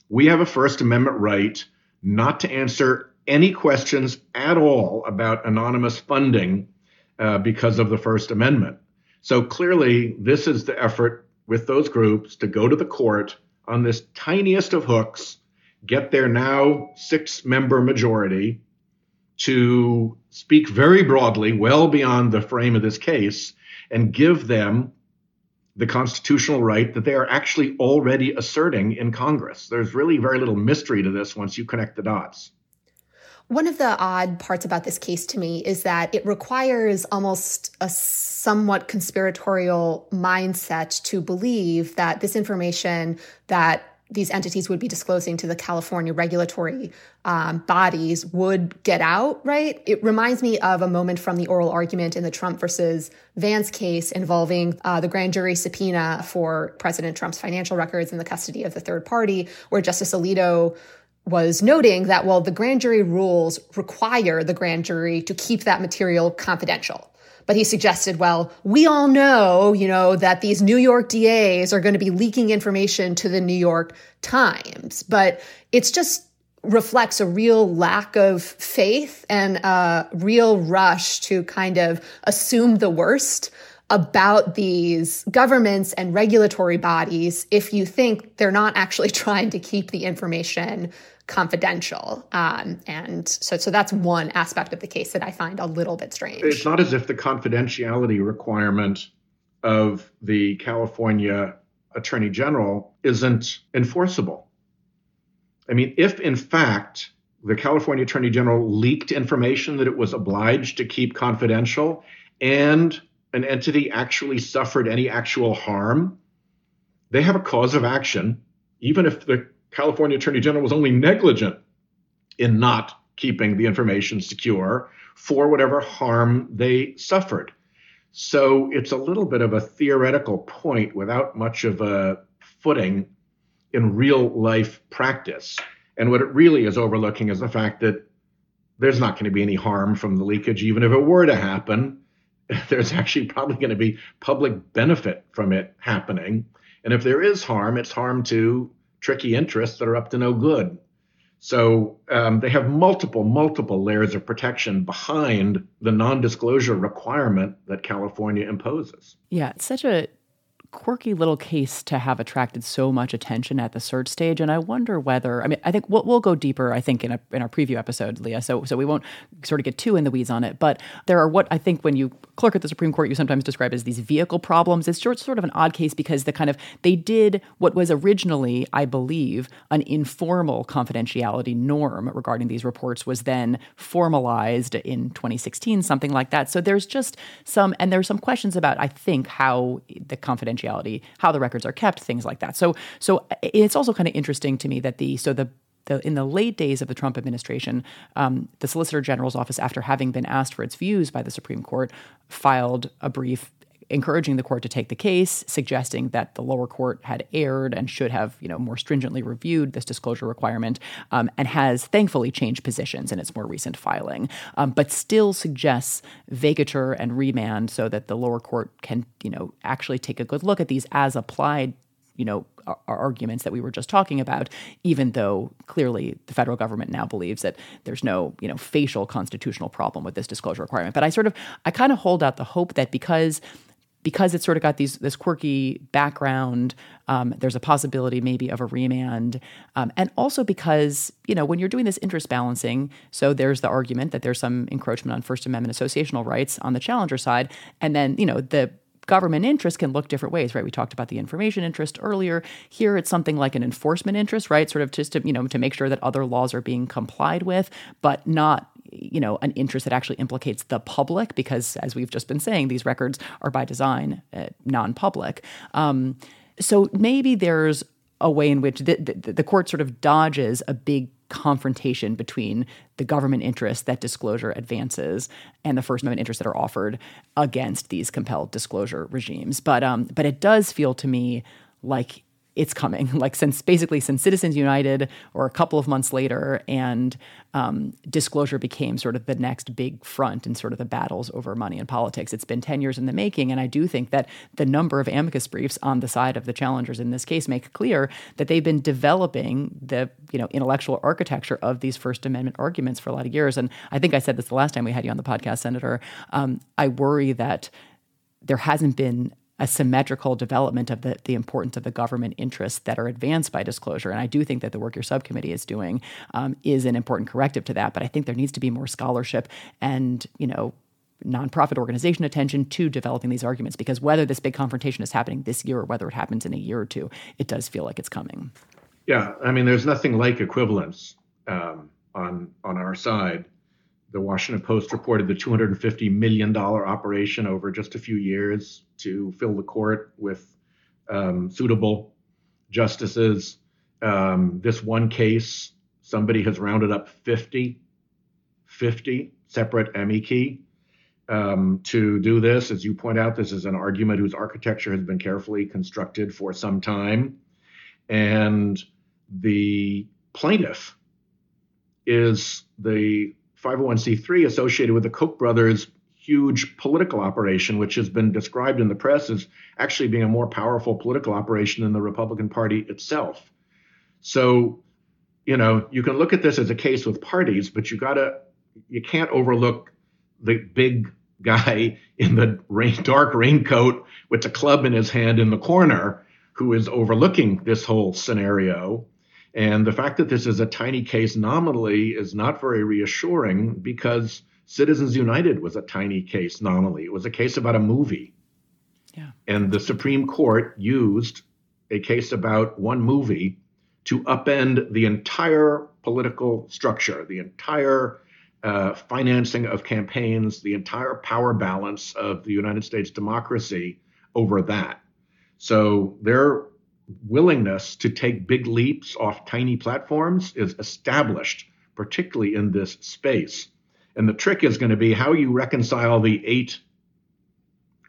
we have a First Amendment right not to answer any questions at all about anonymous funding uh, because of the First Amendment. So clearly, this is the effort with those groups to go to the court on this tiniest of hooks, get their now six member majority to speak very broadly, well beyond the frame of this case, and give them the constitutional right that they are actually already asserting in Congress. There's really very little mystery to this once you connect the dots. One of the odd parts about this case to me is that it requires almost a somewhat conspiratorial mindset to believe that this information that these entities would be disclosing to the California regulatory um, bodies would get out, right? It reminds me of a moment from the oral argument in the Trump versus Vance case involving uh, the grand jury subpoena for President Trump's financial records in the custody of the third party, where Justice Alito was noting that, well, the grand jury rules require the grand jury to keep that material confidential. But he suggested, well, we all know, you know, that these New York DAs are going to be leaking information to the New York Times. But it's just reflects a real lack of faith and a real rush to kind of assume the worst about these governments and regulatory bodies if you think they're not actually trying to keep the information confidential. Um, and so, so that's one aspect of the case that I find a little bit strange. It's not as if the confidentiality requirement of the California Attorney General isn't enforceable. I mean, if in fact the California Attorney General leaked information that it was obliged to keep confidential and an entity actually suffered any actual harm, they have a cause of action, even if the California Attorney General was only negligent in not keeping the information secure for whatever harm they suffered. So it's a little bit of a theoretical point without much of a footing in real life practice. And what it really is overlooking is the fact that there's not going to be any harm from the leakage, even if it were to happen. There's actually probably going to be public benefit from it happening. And if there is harm, it's harm to tricky interests that are up to no good. So um, they have multiple, multiple layers of protection behind the non disclosure requirement that California imposes. Yeah, it's such a quirky little case to have attracted so much attention at the cert stage. And I wonder whether, I mean, I think we'll, we'll go deeper, I think, in, a, in our preview episode, Leah. So, so we won't sort of get too in the weeds on it. But there are what I think when you clerk at the Supreme Court, you sometimes describe as these vehicle problems. It's sort, sort of an odd case because the kind of, they did what was originally, I believe, an informal confidentiality norm regarding these reports was then formalized in 2016, something like that. So there's just some, and there's some questions about, I think, how the confidentiality confidentiality, how the records are kept, things like that. So so it's also kind of interesting to me that the so the the, in the late days of the Trump administration, um, the Solicitor General's office, after having been asked for its views by the Supreme Court, filed a brief encouraging the court to take the case, suggesting that the lower court had erred and should have, you know, more stringently reviewed this disclosure requirement, um, and has thankfully changed positions in its more recent filing, um, but still suggests vacatur and remand so that the lower court can, you know, actually take a good look at these as applied you know arguments that we were just talking about even though clearly the federal government now believes that there's no you know facial constitutional problem with this disclosure requirement. But i sort of i kind of hold out the hope that because because it's sort of got these this quirky background, um, there's a possibility maybe of a remand, um, and also because you know when you're doing this interest balancing, so there's the argument that there's some encroachment on First Amendment associational rights on the challenger side, and then you know the government interest can look different ways, right? We talked about the information interest earlier. Here it's something like an enforcement interest, right? Sort of just to, you know, to make sure that other laws are being complied with, but not you know, an interest that actually implicates the public, because as we've just been saying, these records are by design uh, non-public. Um, so maybe there's a way in which the, the, the court sort of dodges a big confrontation between the government interests that disclosure advances and the First Amendment interests that are offered against these compelled disclosure regimes. But um, but it does feel to me like it's coming. Like since basically since Citizens United or a couple of months later, and um, disclosure became sort of the next big front in sort of the battles over money and politics. It's been ten years in the making, and I do think that the number of amicus briefs on the side of the challengers in this case make clear that they've been developing the you know intellectual architecture of these First Amendment arguments for a lot of years. And I think I said this the last time we had you on the podcast, Senator. Um, I worry that there hasn't been a symmetrical development of the, the importance of the government interests that are advanced by disclosure. And I do think that the work your subcommittee is doing um, is an important corrective to that. But I think there needs to be more scholarship and, you know, nonprofit organization attention to developing these arguments because whether this big confrontation is happening this year or whether it happens in a year or two, it does feel like it's coming. Yeah, I mean, there's nothing like equivalence um, on on our side the Washington Post reported the $250 million operation over just a few years to fill the court with um, suitable justices. Um, this one case, somebody has rounded up 50, 50 separate amici um, to do this. As you point out, this is an argument whose architecture has been carefully constructed for some time. And the plaintiff is the 501c3 associated with the Koch brothers' huge political operation, which has been described in the press as actually being a more powerful political operation than the Republican Party itself. So, you know, you can look at this as a case with parties, but you gotta, you can't overlook the big guy in the rain, dark raincoat with a club in his hand in the corner who is overlooking this whole scenario and the fact that this is a tiny case nominally is not very reassuring because Citizens United was a tiny case nominally. It was a case about a movie. Yeah. And the Supreme Court used a case about one movie to upend the entire political structure, the entire uh, financing of campaigns, the entire power balance of the United States democracy over that. So their willingness to take big leaps off tiny platforms is established, particularly in this space. And the trick is going to be how you reconcile the eight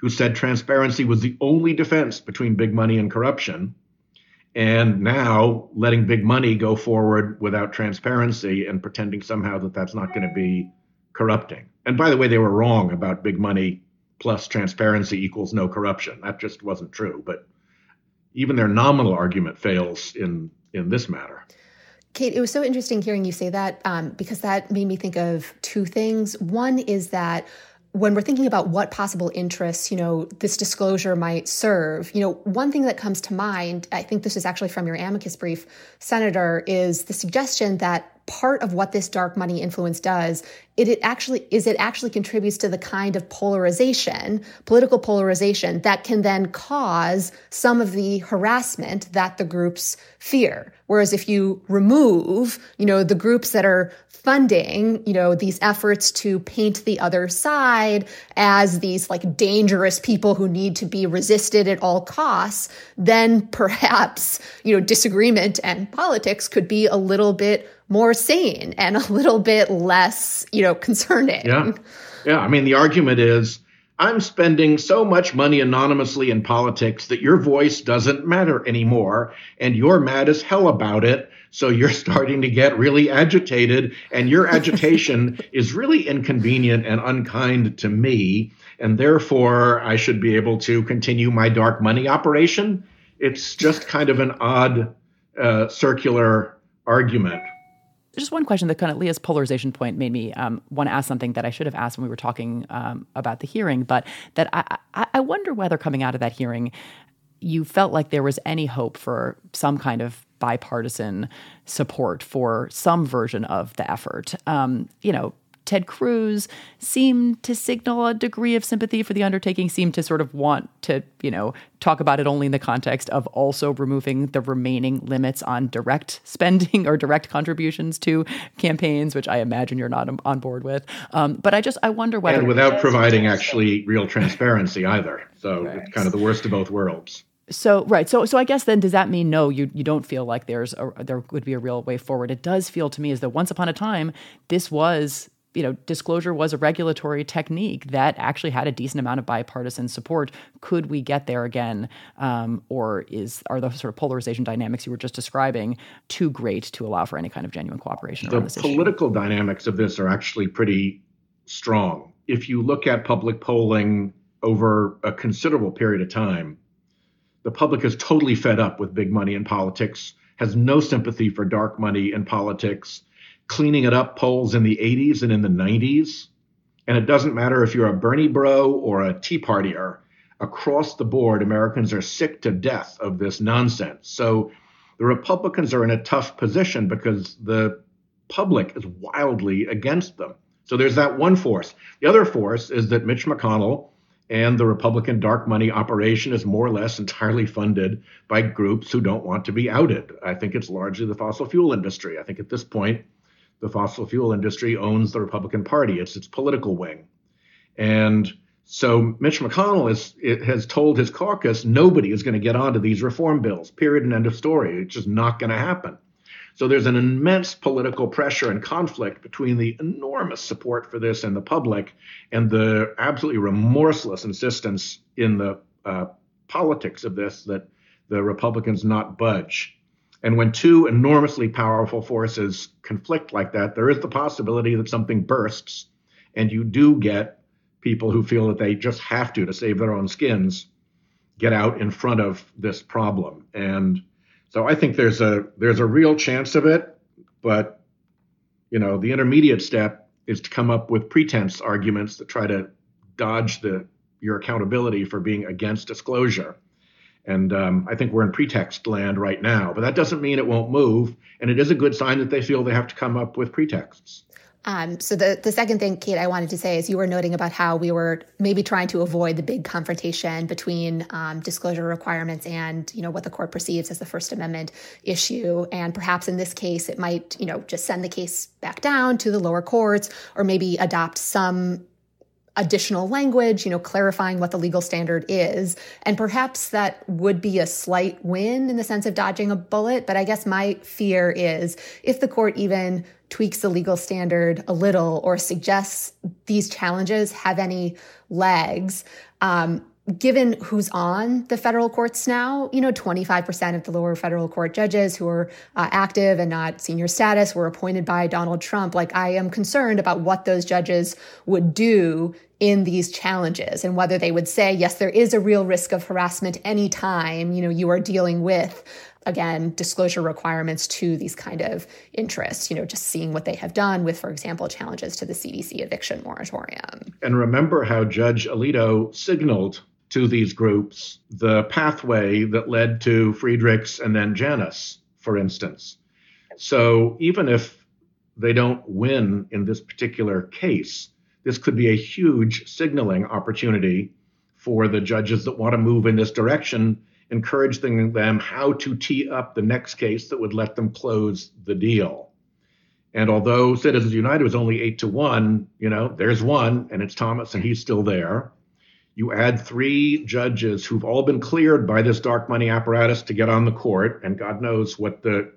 who said transparency was the only defense between big money and corruption, and now letting big money go forward without transparency and pretending somehow that that's not going to be corrupting. And by the way, they were wrong about big money plus transparency equals no corruption. That just wasn't true. But even their nominal argument fails in in this matter. Kate, it was so interesting hearing you say that um, because that made me think of two things. One is that when we're thinking about what possible interests, you know, this disclosure might serve, you know, one thing that comes to mind, I think this is actually from your amicus brief, Senator, is the suggestion that part of what this dark money influence does it, it actually is it actually contributes to the kind of polarization political polarization that can then cause some of the harassment that the groups fear. Whereas if you remove you know the groups that are funding you know these efforts to paint the other side as these like dangerous people who need to be resisted at all costs then perhaps you know disagreement and politics could be a little bit more sane and a little bit less, you know, concerning. Yeah. Yeah. I mean, the argument is I'm spending so much money anonymously in politics that your voice doesn't matter anymore. And you're mad as hell about it. So you're starting to get really agitated. And your agitation is really inconvenient and unkind to me. And therefore, I should be able to continue my dark money operation. It's just kind of an odd uh, circular argument just one question that kind of Leah's polarization point made me um, want to ask something that I should have asked when we were talking um, about the hearing, but that I, I, wonder whether coming out of that hearing, you felt like there was any hope for some kind of bipartisan support for some version of the effort. Um, you know, Ted Cruz seemed to signal a degree of sympathy for the undertaking, seemed to sort of want to, you know, talk about it only in the context of also removing the remaining limits on direct spending or direct contributions to campaigns, which I imagine you're not on board with. Um, but I just I wonder whether and without providing actually real transparency either. So right. it's kind of the worst of both worlds. So right, so so I guess then does that mean no? You you don't feel like there's a, there would be a real way forward? It does feel to me as though once upon a time this was you know disclosure was a regulatory technique that actually had a decent amount of bipartisan support. Could we get there again, um, or is are the sort of polarization dynamics you were just describing too great to allow for any kind of genuine cooperation? The political dynamics of this are actually pretty strong. If you look at public polling over a considerable period of time the public is totally fed up with big money in politics, has no sympathy for dark money in politics, cleaning it up polls in the 80s and in the 90s. And it doesn't matter if you're a Bernie bro or a Tea Partier, across the board, Americans are sick to death of this nonsense. So the Republicans are in a tough position because the public is wildly against them. So there's that one force. The other force is that Mitch McConnell and the Republican dark money operation is more or less entirely funded by groups who don't want to be outed. I think it's largely the fossil fuel industry. I think at this point, the fossil fuel industry owns the Republican Party. It's its political wing. And so Mitch McConnell is, has told his caucus nobody is going to get onto these reform bills, period and end of story. It's just not going to happen. So there's an immense political pressure and conflict between the enormous support for this in the public and the absolutely remorseless insistence in the uh, politics of this that the Republicans not budge. And when two enormously powerful forces conflict like that, there is the possibility that something bursts and you do get people who feel that they just have to, to save their own skins, get out in front of this problem. And so I think there's a there's a real chance of it, but you know, the intermediate step is to come up with pretense arguments that try to dodge the your accountability for being against disclosure. And um, I think we're in pretext land right now, but that doesn't mean it won't move. And it is a good sign that they feel they have to come up with pretexts. Um, so the the second thing, Kate, I wanted to say is you were noting about how we were maybe trying to avoid the big confrontation between um, disclosure requirements and you know what the court perceives as the First Amendment issue, and perhaps in this case it might you know just send the case back down to the lower courts, or maybe adopt some additional language, you know, clarifying what the legal standard is. And perhaps that would be a slight win in the sense of dodging a bullet. But I guess my fear is if the court even tweaks the legal standard a little or suggests these challenges have any legs, um, given who's on the federal courts now, you know, 25% of the lower federal court judges who are uh, active and not senior status were appointed by Donald Trump. Like, I am concerned about what those judges would do in these challenges and whether they would say, yes, there is a real risk of harassment anytime, you know, you are dealing with again disclosure requirements to these kind of interests you know just seeing what they have done with for example challenges to the cdc eviction moratorium and remember how judge alito signaled to these groups the pathway that led to Friedrichs and then Janus, for instance. So even if they don't win in this particular case, this could be a huge signaling opportunity for the judges that want to move in this direction, encouraging them how to tee up the next case that would let them close the deal. And although Citizens United was only eight to one, you know, there's one, and it's Thomas, and he's still there. You add three judges who've all been cleared by this dark money apparatus to get on the court, and God knows what the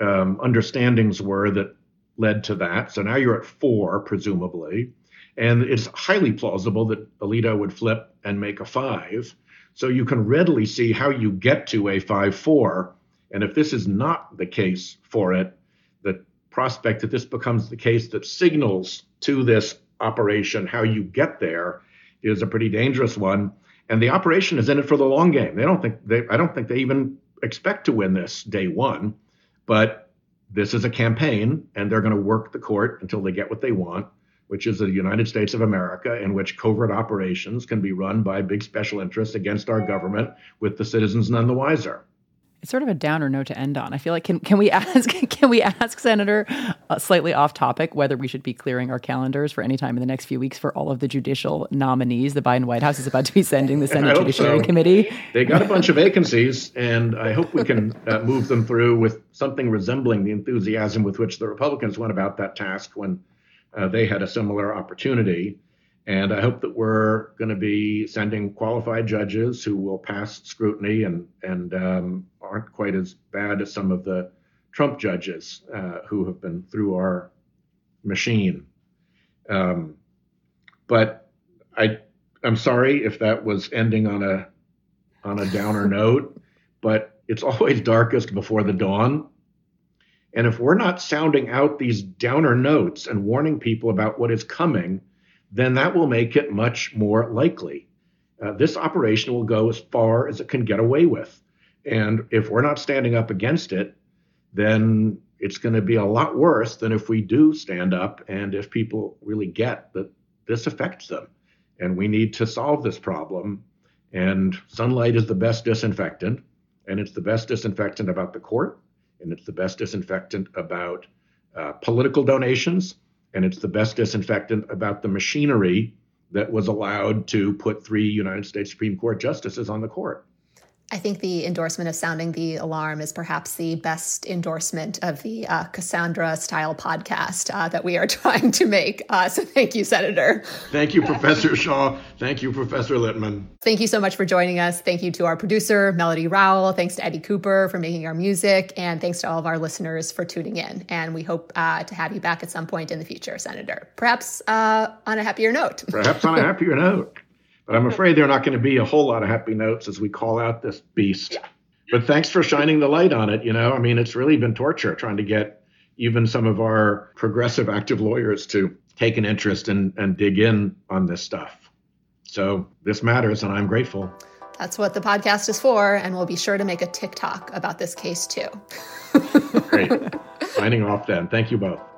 um, understandings were that led to that. So now you're at four, presumably. And it's highly plausible that Alito would flip and make a five. So you can readily see how you get to a 5 4. And if this is not the case for it, the prospect that this becomes the case that signals to this operation how you get there is a pretty dangerous one. And the operation is in it for the long game. They don't think they I don't think they even expect to win this day one, but this is a campaign and they're going to work the court until they get what they want, which is the United States of America in which covert operations can be run by big special interests against our government with the citizens none the wiser it's sort of a downer note to end on. I feel like can can we ask can we ask Senator uh, slightly off topic, whether we should be clearing our calendars for any time in the next few weeks for all of the judicial nominees the Biden White House is about to be sending the Senate Judiciary so. Committee. They got a bunch of vacancies, and I hope we can uh, move them through with something resembling the enthusiasm with which the Republicans went about that task when uh, they had a similar opportunity. And I hope that we're going to be sending qualified judges who will pass scrutiny and and um, aren't quite as bad as some of the Trump judges uh, who have been through our machine. Um, but I I'm sorry if that was ending on a on a downer note, but it's always darkest before the dawn. And if we're not sounding out these downer notes and warning people about what is coming, then that will make it much more likely. Uh, this operation will go as far as it can get away with. And if we're not standing up against it, then it's going to be a lot worse than if we do stand up and if people really get that this affects them. And we need to solve this problem. And sunlight is the best disinfectant. And it's the best disinfectant about the court. And it's the best disinfectant about uh, political donations and it's the best disinfectant about the machinery that was allowed to put three United States Supreme Court justices on the court. I think the endorsement of sounding the alarm is perhaps the best endorsement of the uh, Cassandra style podcast uh, that we are trying to make. Uh, so thank you, Senator. Thank you, Professor Shaw. Thank you, Professor Littman. Thank you so much for joining us. Thank you to our producer, Melody Rowell. Thanks to Eddie Cooper for making our music. And thanks to all of our listeners for tuning in. And we hope uh, to have you back at some point in the future, Senator. Perhaps uh, on a happier note. Perhaps on a happier note. But I'm afraid there are not going to be a whole lot of happy notes as we call out this beast. Yeah. But thanks for shining the light on it. You know, I mean, it's really been torture trying to get even some of our progressive active lawyers to take an interest and, and dig in on this stuff. So this matters, and I'm grateful. That's what the podcast is for, and we'll be sure to make a TikTok about this case too. Great. Signing off then. Thank you both.